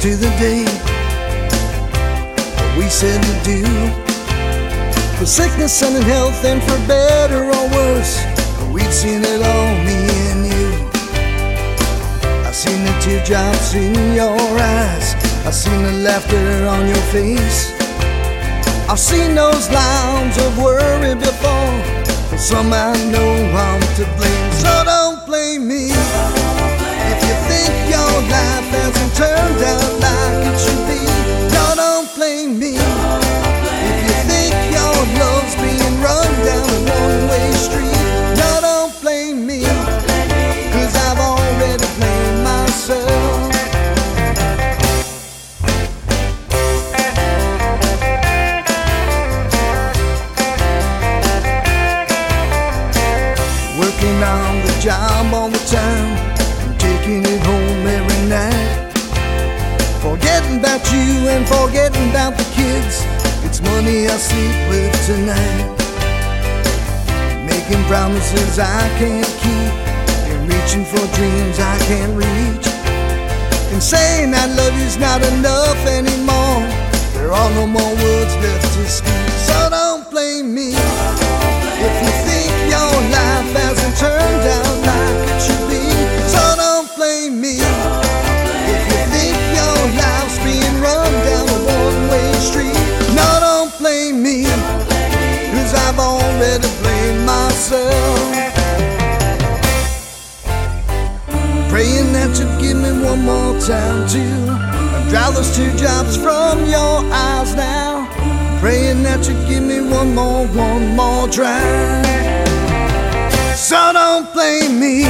to the day we said do. For sickness and in health, and for better or worse, we've seen it all, me and you. I've seen the teardrops in your eyes, I've seen the laughter on your face. I've seen those lines of worry before, somehow I know job all the time taking it home every night. Forgetting about you and forgetting about the kids. It's money I sleep with tonight. Making promises I can't keep and reaching for dreams I can't reach. And saying I love you's not enough anymore. There are no more words left to speak. So don't blame me if you think your life's being run down a one-way street. No, don't blame me, cause I've already blamed myself. Praying that you'd give me one more time to dry those two drops from your eyes now. Praying that you'd give me one more, one more try. So don't blame me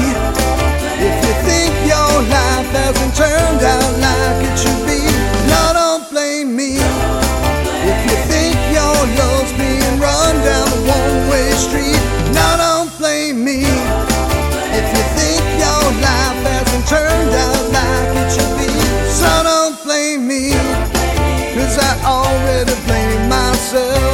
cause I already blame myself.